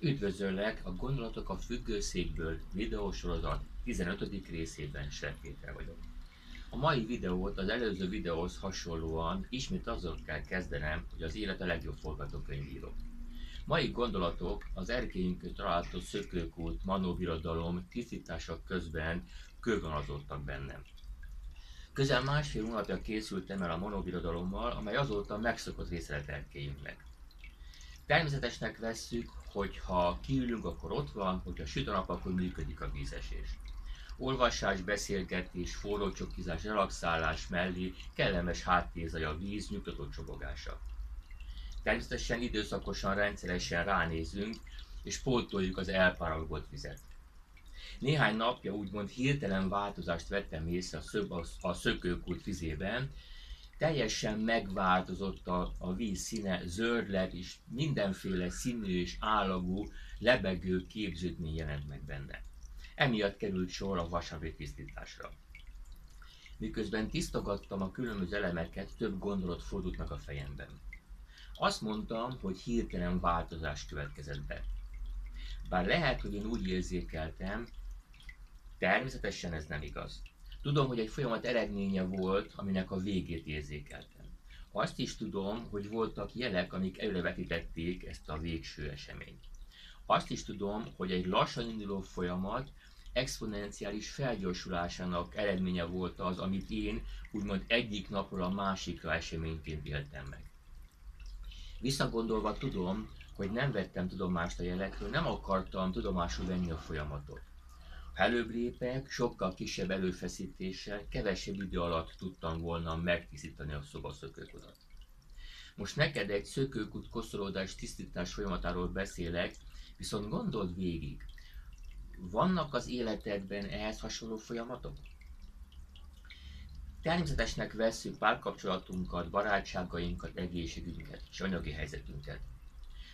Üdvözöllek a Gondolatok a függőszékből videósorozat 15. részében Serpéter vagyok. A mai videót az előző videóhoz hasonlóan ismét azzal kell kezdenem, hogy az élet a legjobb forgatókönyvíró. Mai gondolatok az erkélyünkön található szökőkút, manóbirodalom tisztítások közben körvonalazottak bennem. Közel másfél hónapja készültem el a monobirodalommal, amely azóta megszokott része lett erkélyünknek. Természetesnek vesszük, hogy ha kiülünk, akkor ott van, hogyha süt a nap, akkor működik a vízesés. Olvasás, beszélgetés, forró csokizás, relaxálás mellé kellemes háttérzaj a víz, nyugtató csobogása. Természetesen időszakosan, rendszeresen ránézünk, és pótoljuk az elpárolgott vizet. Néhány napja úgymond hirtelen változást vettem észre a, szöb, a, szökőkút vizében, teljesen megváltozott a, a víz színe, zöld lett, és mindenféle színű és állagú, lebegő képződmény jelent meg benne. Emiatt került sor a vasavé tisztításra. Miközben tisztogattam a különböző elemeket, több gondolat fordult meg a fejemben. Azt mondtam, hogy hirtelen változás következett be. Bár lehet, hogy én úgy érzékeltem, természetesen ez nem igaz. Tudom, hogy egy folyamat eredménye volt, aminek a végét érzékeltem. Azt is tudom, hogy voltak jelek, amik előrevetítették ezt a végső eseményt. Azt is tudom, hogy egy lassan induló folyamat exponenciális felgyorsulásának eredménye volt az, amit én úgymond egyik napról a másikra eseményként éltem meg. Visszagondolva tudom, hogy nem vettem tudomást a jelekről, nem akartam tudomásul venni a folyamatot. Előbb lépek, sokkal kisebb előfeszítéssel, kevesebb idő alatt tudtam volna megtisztítani a szobaszökőkutat. Most neked egy szökőkut koszolódás tisztítás folyamatáról beszélek, viszont gondold végig, vannak az életedben ehhez hasonló folyamatok? Természetesnek vesszük párkapcsolatunkat, barátságainkat, egészségünket és anyagi helyzetünket.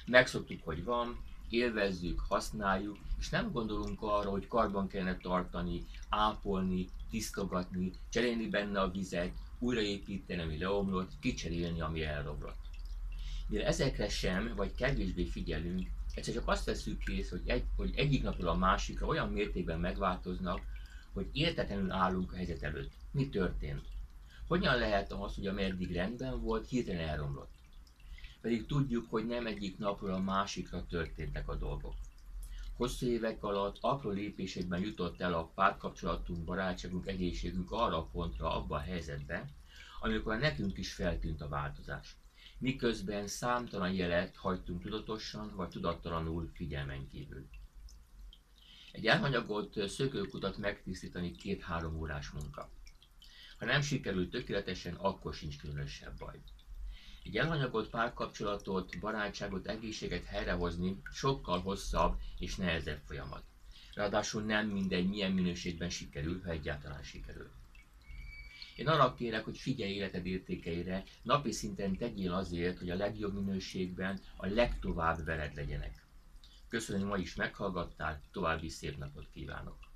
Megszoktuk, hogy van, élvezzük, használjuk, és nem gondolunk arra, hogy karban kellene tartani, ápolni, tisztogatni, cserélni benne a vizet, újraépíteni, ami leomlott, kicserélni, ami elromlott. Mire ezekre sem, vagy kevésbé figyelünk, egyszer csak azt veszük kész, hogy, egy, hogy egyik napról a másikra olyan mértékben megváltoznak, hogy értetlenül állunk a helyzet előtt. Mi történt? Hogyan lehet az, hogy ameddig rendben volt, hirtelen elromlott? Pedig tudjuk, hogy nem egyik napról a másikra történtek a dolgok. Hosszú évek alatt apró lépésekben jutott el a párkapcsolatunk, barátságunk, egészségünk arra a pontra, abba a helyzetbe, amikor nekünk is feltűnt a változás. Miközben számtalan jelet hagytunk tudatosan vagy tudattalanul figyelmen kívül. Egy elhanyagolt szökőkutat megtisztítani két-három órás munka. Ha nem sikerült tökéletesen, akkor sincs különösebb baj. Egy elhanyagolt párkapcsolatot, barátságot, egészséget helyrehozni sokkal hosszabb és nehezebb folyamat. Ráadásul nem mindegy, milyen minőségben sikerül, ha egyáltalán sikerül. Én arra kérek, hogy figyelj életed értékeire, napi szinten tegyél azért, hogy a legjobb minőségben a legtovább veled legyenek. Köszönöm, hogy ma is meghallgattál, további szép napot kívánok!